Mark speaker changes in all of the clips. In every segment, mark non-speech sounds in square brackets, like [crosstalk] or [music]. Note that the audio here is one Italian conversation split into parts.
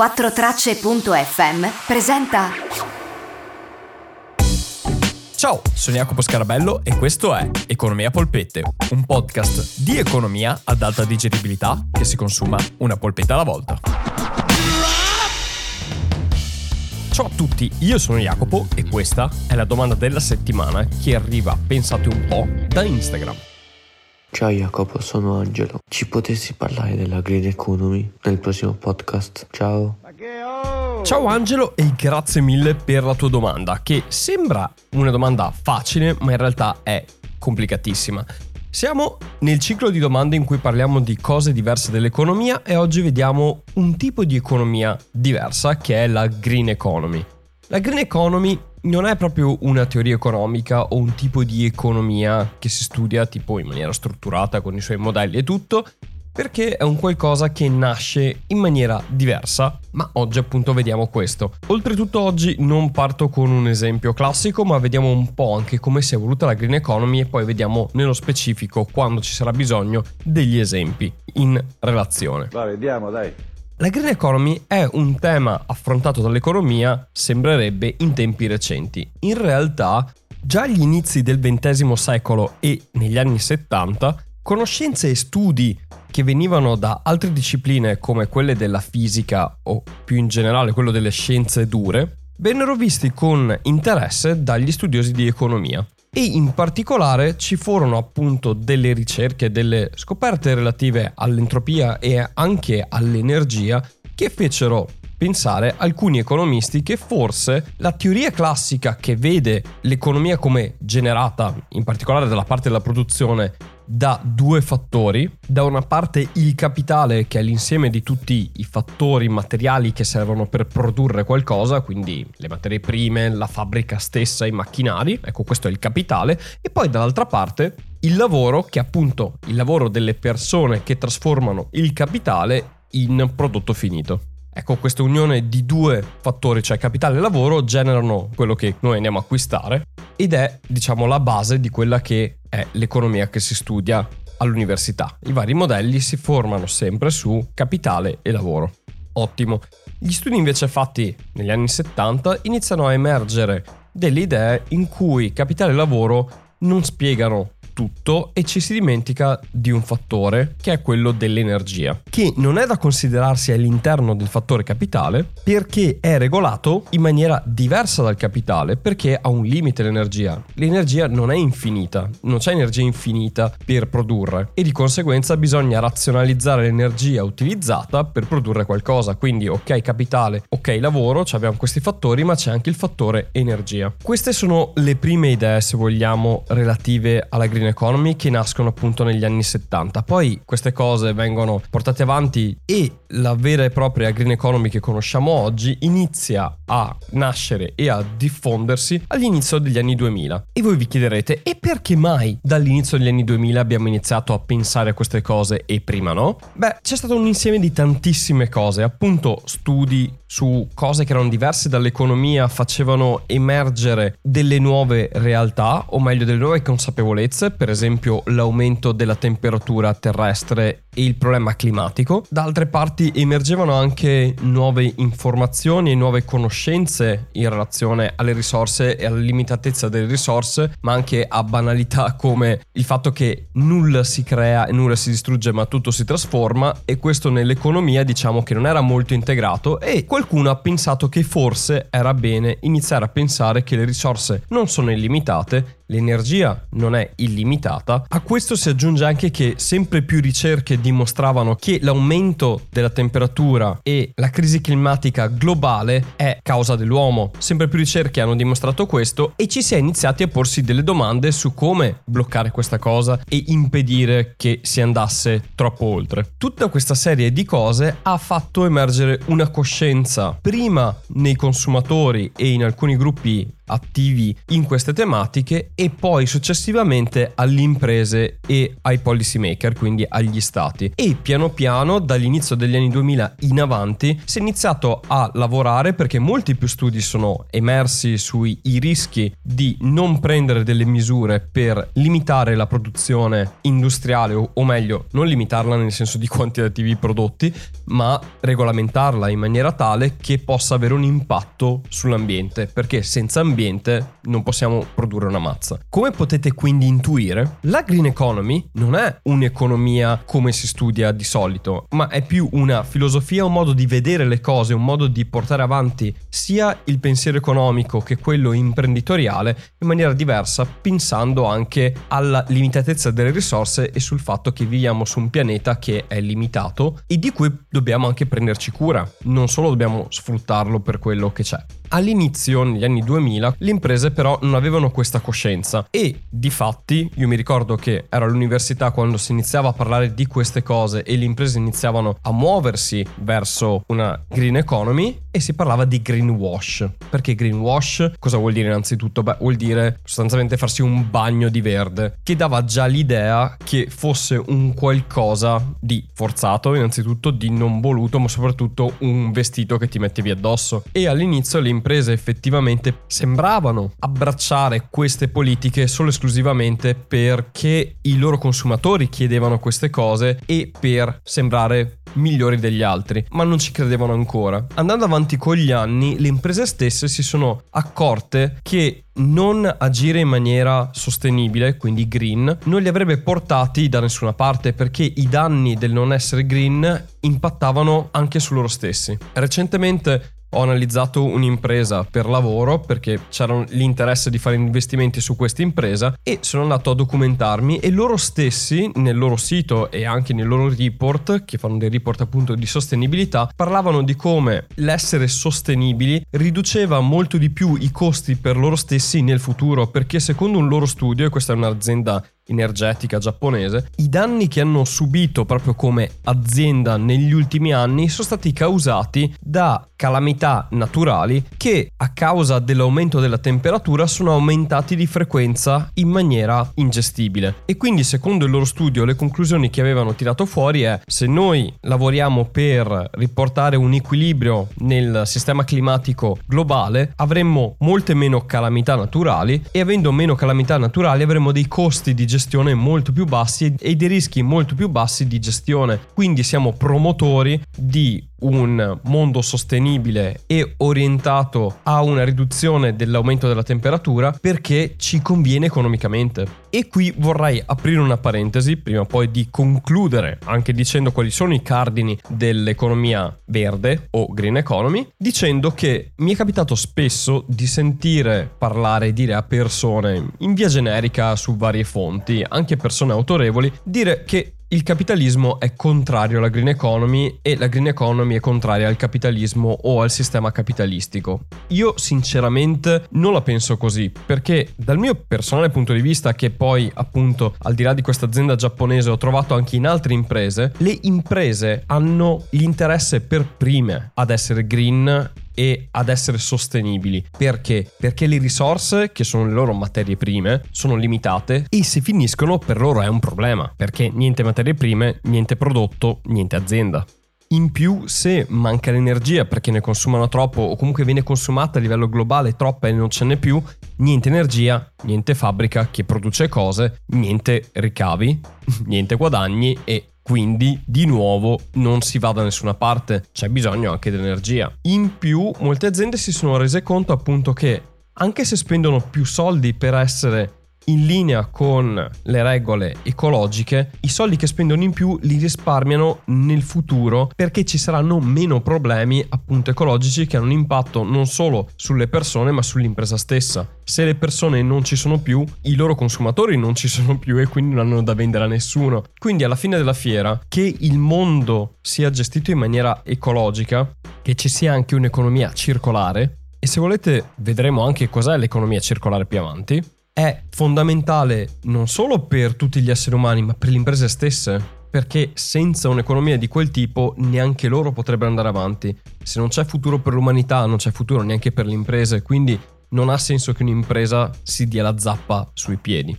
Speaker 1: 4tracce.fm presenta
Speaker 2: Ciao, sono Jacopo Scarabello e questo è Economia Polpette, un podcast di economia ad alta digeribilità che si consuma una polpetta alla volta. Ciao a tutti, io sono Jacopo e questa è la domanda della settimana che arriva, pensate un po', da Instagram.
Speaker 3: Ciao Jacopo, sono Angelo. Ci potessi parlare della green economy nel prossimo podcast? Ciao.
Speaker 2: Ciao Angelo e grazie mille per la tua domanda, che sembra una domanda facile, ma in realtà è complicatissima. Siamo nel ciclo di domande in cui parliamo di cose diverse dell'economia e oggi vediamo un tipo di economia diversa che è la green economy. La green economy non è proprio una teoria economica o un tipo di economia che si studia tipo in maniera strutturata con i suoi modelli e tutto, perché è un qualcosa che nasce in maniera diversa, ma oggi appunto vediamo questo. Oltretutto oggi non parto con un esempio classico, ma vediamo un po' anche come si è evoluta la green economy e poi vediamo nello specifico quando ci sarà bisogno degli esempi in relazione.
Speaker 4: Va, vediamo, dai.
Speaker 2: La green economy è un tema affrontato dall'economia, sembrerebbe, in tempi recenti. In realtà, già agli inizi del XX secolo e negli anni 70, conoscenze e studi che venivano da altre discipline come quelle della fisica o più in generale quello delle scienze dure, vennero visti con interesse dagli studiosi di economia e in particolare ci furono appunto delle ricerche, delle scoperte relative all'entropia e anche all'energia che fecero pensare alcuni economisti che forse la teoria classica che vede l'economia come generata, in particolare dalla parte della produzione, da due fattori. Da una parte il capitale, che è l'insieme di tutti i fattori materiali che servono per produrre qualcosa, quindi le materie prime, la fabbrica stessa, i macchinari, ecco questo è il capitale, e poi dall'altra parte il lavoro, che è appunto il lavoro delle persone che trasformano il capitale in prodotto finito. Ecco, questa unione di due fattori, cioè capitale e lavoro, generano quello che noi andiamo a acquistare ed è, diciamo, la base di quella che è l'economia che si studia all'università. I vari modelli si formano sempre su capitale e lavoro. Ottimo. Gli studi invece fatti negli anni 70 iniziano a emergere delle idee in cui capitale e lavoro non spiegano tutto e ci si dimentica di un fattore che è quello dell'energia, che non è da considerarsi all'interno del fattore capitale perché è regolato in maniera diversa dal capitale perché ha un limite l'energia. L'energia non è infinita, non c'è energia infinita per produrre e di conseguenza bisogna razionalizzare l'energia utilizzata per produrre qualcosa. Quindi ok capitale, ok lavoro, abbiamo questi fattori ma c'è anche il fattore energia. Queste sono le prime idee se vogliamo relative alla green economy che nascono appunto negli anni 70. Poi queste cose vengono portate avanti e la vera e propria green economy che conosciamo oggi inizia a nascere e a diffondersi all'inizio degli anni 2000. E voi vi chiederete, e perché mai dall'inizio degli anni 2000 abbiamo iniziato a pensare a queste cose e prima no? Beh, c'è stato un insieme di tantissime cose, appunto studi su cose che erano diverse dall'economia, facevano emergere delle nuove realtà, o meglio delle nuove consapevolezze, per esempio l'aumento della temperatura terrestre e il problema climatico. Da altre parti emergevano anche nuove informazioni e nuove conoscenze in relazione alle risorse e alla limitatezza delle risorse, ma anche a banalità come il fatto che nulla si crea e nulla si distrugge, ma tutto si trasforma e questo nell'economia diciamo che non era molto integrato e qualcuno ha pensato che forse era bene iniziare a pensare che le risorse non sono illimitate l'energia non è illimitata. A questo si aggiunge anche che sempre più ricerche dimostravano che l'aumento della temperatura e la crisi climatica globale è causa dell'uomo. Sempre più ricerche hanno dimostrato questo e ci si è iniziati a porsi delle domande su come bloccare questa cosa e impedire che si andasse troppo oltre. Tutta questa serie di cose ha fatto emergere una coscienza prima nei consumatori e in alcuni gruppi attivi in queste tematiche e poi successivamente alle imprese e ai policy maker, quindi agli stati. E piano piano dall'inizio degli anni 2000 in avanti si è iniziato a lavorare perché molti più studi sono emersi sui rischi di non prendere delle misure per limitare la produzione industriale o, o meglio non limitarla nel senso di quantitativi prodotti ma regolamentarla in maniera tale che possa avere un impatto sull'ambiente perché senza ambiente ambiente non possiamo produrre una mazza. Come potete quindi intuire, la green economy non è un'economia come si studia di solito, ma è più una filosofia, un modo di vedere le cose, un modo di portare avanti sia il pensiero economico che quello imprenditoriale in maniera diversa, pensando anche alla limitatezza delle risorse e sul fatto che viviamo su un pianeta che è limitato e di cui dobbiamo anche prenderci cura, non solo dobbiamo sfruttarlo per quello che c'è. All'inizio, negli anni 2000, le imprese però non avevano questa coscienza. E di fatti io mi ricordo che ero all'università quando si iniziava a parlare di queste cose e le imprese iniziavano a muoversi verso una green economy e si parlava di greenwash. Perché greenwash cosa vuol dire innanzitutto? Beh, vuol dire sostanzialmente farsi un bagno di verde, che dava già l'idea che fosse un qualcosa di forzato, innanzitutto di non voluto, ma soprattutto un vestito che ti mettevi addosso. E all'inizio le imprese effettivamente sembravano abbracciare queste politiche solo esclusivamente perché i loro consumatori chiedevano queste cose e per sembrare migliori degli altri, ma non ci credevano ancora. Andando avanti con gli anni, le imprese stesse si sono accorte che non agire in maniera sostenibile, quindi green, non li avrebbe portati da nessuna parte perché i danni del non essere green impattavano anche su loro stessi. Recentemente ho analizzato un'impresa per lavoro perché c'era l'interesse di fare investimenti su questa impresa e sono andato a documentarmi e loro stessi nel loro sito e anche nel loro report, che fanno dei report appunto di sostenibilità, parlavano di come l'essere sostenibili riduceva molto di più i costi per loro stessi nel futuro perché secondo un loro studio, e questa è un'azienda energetica giapponese, i danni che hanno subito proprio come azienda negli ultimi anni sono stati causati da calamità naturali che a causa dell'aumento della temperatura sono aumentati di frequenza in maniera ingestibile. E quindi secondo il loro studio le conclusioni che avevano tirato fuori è se noi lavoriamo per riportare un equilibrio nel sistema climatico globale avremmo molte meno calamità naturali e avendo meno calamità naturali avremo dei costi di gestione molto più bassi e dei rischi molto più bassi di gestione. Quindi siamo promotori di un mondo sostenibile e orientato a una riduzione dell'aumento della temperatura perché ci conviene economicamente. E qui vorrei aprire una parentesi prima poi di concludere anche dicendo quali sono i cardini dell'economia verde o green economy, dicendo che mi è capitato spesso di sentire parlare e dire a persone in via generica su varie fonti, anche persone autorevoli, dire che il capitalismo è contrario alla green economy e la green economy è contraria al capitalismo o al sistema capitalistico. Io sinceramente non la penso così, perché dal mio personale punto di vista, che poi appunto al di là di questa azienda giapponese ho trovato anche in altre imprese, le imprese hanno l'interesse per prime ad essere green e ad essere sostenibili. Perché? Perché le risorse, che sono le loro materie prime, sono limitate e se finiscono per loro è un problema, perché niente materie prime, niente prodotto, niente azienda. In più, se manca l'energia perché ne consumano troppo o comunque viene consumata a livello globale troppa e non ce n'è più, niente energia, niente fabbrica che produce cose, niente ricavi, [laughs] niente guadagni e quindi di nuovo non si va da nessuna parte, c'è bisogno anche di energia. In più molte aziende si sono rese conto appunto che anche se spendono più soldi per essere in linea con le regole ecologiche, i soldi che spendono in più li risparmiano nel futuro perché ci saranno meno problemi appunto ecologici che hanno un impatto non solo sulle persone ma sull'impresa stessa. Se le persone non ci sono più, i loro consumatori non ci sono più e quindi non hanno da vendere a nessuno. Quindi alla fine della fiera che il mondo sia gestito in maniera ecologica, che ci sia anche un'economia circolare, e se volete vedremo anche cos'è l'economia circolare più avanti, è fondamentale non solo per tutti gli esseri umani, ma per le imprese stesse. Perché senza un'economia di quel tipo neanche loro potrebbero andare avanti. Se non c'è futuro per l'umanità, non c'è futuro neanche per le imprese. Quindi non ha senso che un'impresa si dia la zappa sui piedi.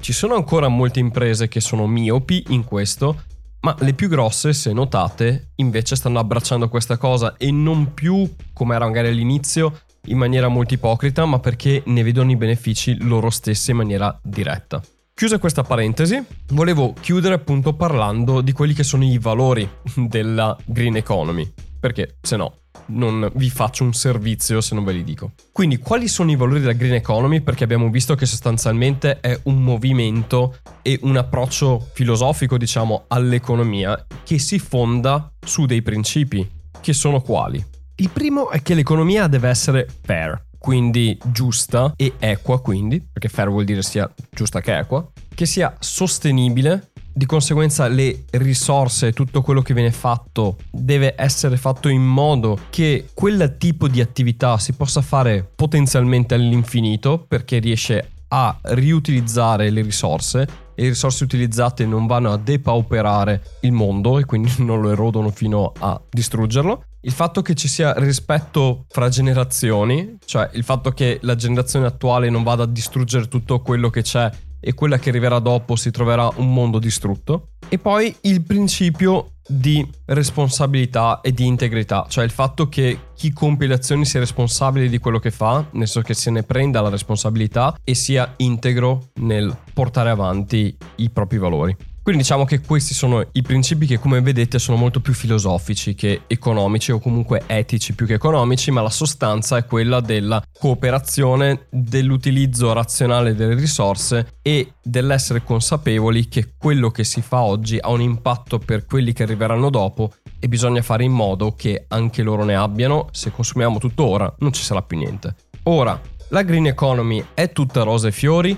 Speaker 2: Ci sono ancora molte imprese che sono miopi in questo, ma le più grosse, se notate, invece stanno abbracciando questa cosa e non più, come era magari all'inizio, in maniera molto ipocrita, ma perché ne vedono i benefici loro stesse in maniera diretta. Chiusa questa parentesi, volevo chiudere appunto parlando di quelli che sono i valori [laughs] della green economy, perché se no non vi faccio un servizio se non ve li dico. Quindi quali sono i valori della green economy? Perché abbiamo visto che sostanzialmente è un movimento e un approccio filosofico, diciamo, all'economia che si fonda su dei principi, che sono quali? Il primo è che l'economia deve essere fair, quindi giusta e equa, quindi, perché fair vuol dire sia giusta che equa, che sia sostenibile, di conseguenza le risorse, tutto quello che viene fatto deve essere fatto in modo che quel tipo di attività si possa fare potenzialmente all'infinito perché riesce a riutilizzare le risorse e le risorse utilizzate non vanno a depauperare il mondo e quindi [laughs] non lo erodono fino a distruggerlo il fatto che ci sia rispetto fra generazioni, cioè il fatto che la generazione attuale non vada a distruggere tutto quello che c'è e quella che arriverà dopo si troverà un mondo distrutto. E poi il principio di responsabilità e di integrità, cioè il fatto che chi compie le azioni sia responsabile di quello che fa, nel senso che se ne prenda la responsabilità e sia integro nel portare avanti i propri valori. Quindi diciamo che questi sono i principi che come vedete sono molto più filosofici che economici o comunque etici più che economici, ma la sostanza è quella della cooperazione, dell'utilizzo razionale delle risorse e dell'essere consapevoli che quello che si fa oggi ha un impatto per quelli che arriveranno dopo e bisogna fare in modo che anche loro ne abbiano, se consumiamo tutto ora non ci sarà più niente. Ora, la green economy è tutta rose e fiori?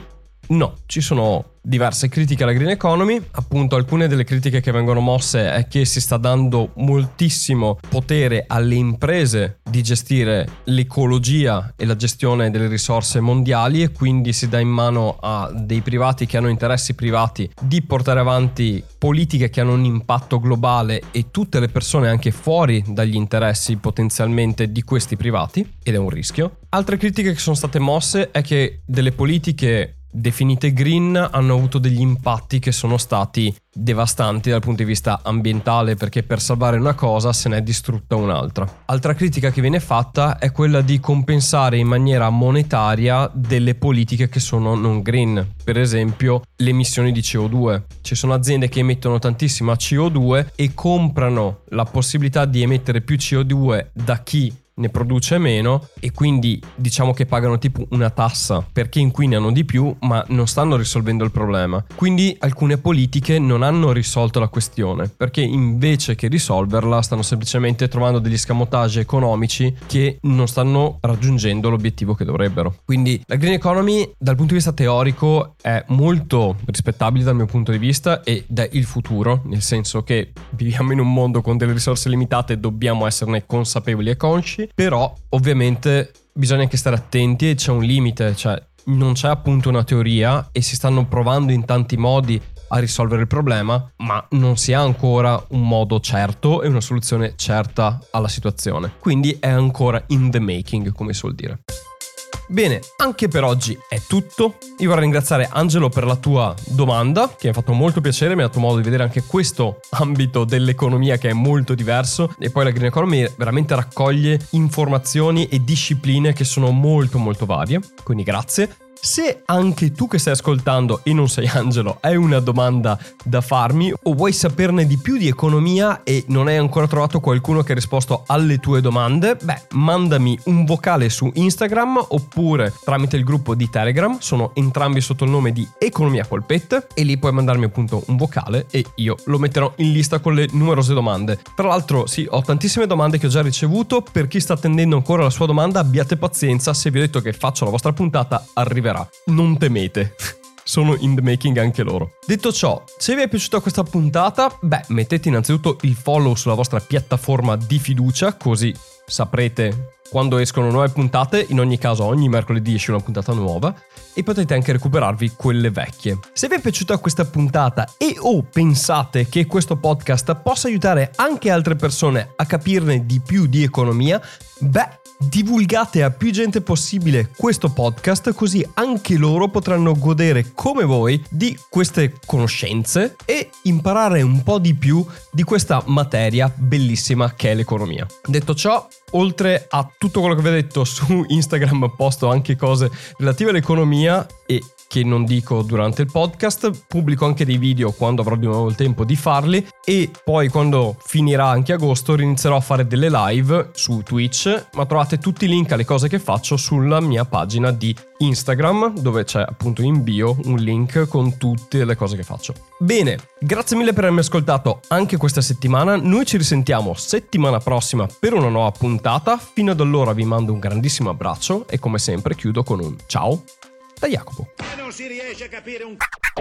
Speaker 2: No, ci sono diverse critiche alla green economy, appunto alcune delle critiche che vengono mosse è che si sta dando moltissimo potere alle imprese di gestire l'ecologia e la gestione delle risorse mondiali e quindi si dà in mano a dei privati che hanno interessi privati di portare avanti politiche che hanno un impatto globale e tutte le persone anche fuori dagli interessi potenzialmente di questi privati ed è un rischio. Altre critiche che sono state mosse è che delle politiche definite green hanno avuto degli impatti che sono stati devastanti dal punto di vista ambientale perché per salvare una cosa se ne è distrutta un'altra. Altra critica che viene fatta è quella di compensare in maniera monetaria delle politiche che sono non green, per esempio le emissioni di CO2. Ci sono aziende che emettono tantissima CO2 e comprano la possibilità di emettere più CO2 da chi ne produce meno e quindi diciamo che pagano tipo una tassa perché inquinano di più ma non stanno risolvendo il problema. Quindi alcune politiche non hanno risolto la questione perché invece che risolverla stanno semplicemente trovando degli scamotage economici che non stanno raggiungendo l'obiettivo che dovrebbero. Quindi la green economy dal punto di vista teorico è molto rispettabile dal mio punto di vista ed è il futuro, nel senso che viviamo in un mondo con delle risorse limitate e dobbiamo esserne consapevoli e consci però ovviamente bisogna anche stare attenti e c'è un limite, cioè non c'è appunto una teoria e si stanno provando in tanti modi a risolvere il problema, ma non si ha ancora un modo certo e una soluzione certa alla situazione. Quindi è ancora in the making, come si suol dire. Bene, anche per oggi è tutto. Io vorrei ringraziare Angelo per la tua domanda, che mi ha fatto molto piacere, mi ha dato modo di vedere anche questo ambito dell'economia che è molto diverso e poi la Green Economy veramente raccoglie informazioni e discipline che sono molto molto varie, quindi grazie. Se anche tu che stai ascoltando e non sei Angelo hai una domanda da farmi o vuoi saperne di più di economia e non hai ancora trovato qualcuno che ha risposto alle tue domande, beh, mandami un vocale su Instagram oppure tramite il gruppo di Telegram, sono entrambi sotto il nome di Economia Colpette e lì puoi mandarmi appunto un vocale e io lo metterò in lista con le numerose domande. Tra l'altro, sì, ho tantissime domande che ho già ricevuto, per chi sta attendendo ancora la sua domanda abbiate pazienza, se vi ho detto che faccio la vostra puntata arriverà arriverà. Non temete. Sono in the making anche loro. Detto ciò, se vi è piaciuta questa puntata, beh, mettete innanzitutto il follow sulla vostra piattaforma di fiducia, così saprete quando escono nuove puntate. In ogni caso, ogni mercoledì esce una puntata nuova e potete anche recuperarvi quelle vecchie. Se vi è piaciuta questa puntata e o pensate che questo podcast possa aiutare anche altre persone a capirne di più di economia, beh divulgate a più gente possibile questo podcast così anche loro potranno godere come voi di queste conoscenze e imparare un po' di più di questa materia bellissima che è l'economia. Detto ciò, oltre a tutto quello che vi ho detto su Instagram posto anche cose relative all'economia e che non dico durante il podcast, pubblico anche dei video quando avrò di nuovo il tempo di farli e poi quando finirà anche agosto inizierò a fare delle live su Twitch, ma trovate tutti i link alle cose che faccio sulla mia pagina di Instagram dove c'è appunto in bio un link con tutte le cose che faccio. Bene, grazie mille per avermi ascoltato anche questa settimana, noi ci risentiamo settimana prossima per una nuova puntata, fino ad allora vi mando un grandissimo abbraccio e come sempre chiudo con un ciao da Jacopo.
Speaker 4: non si riesce a capire un c***o.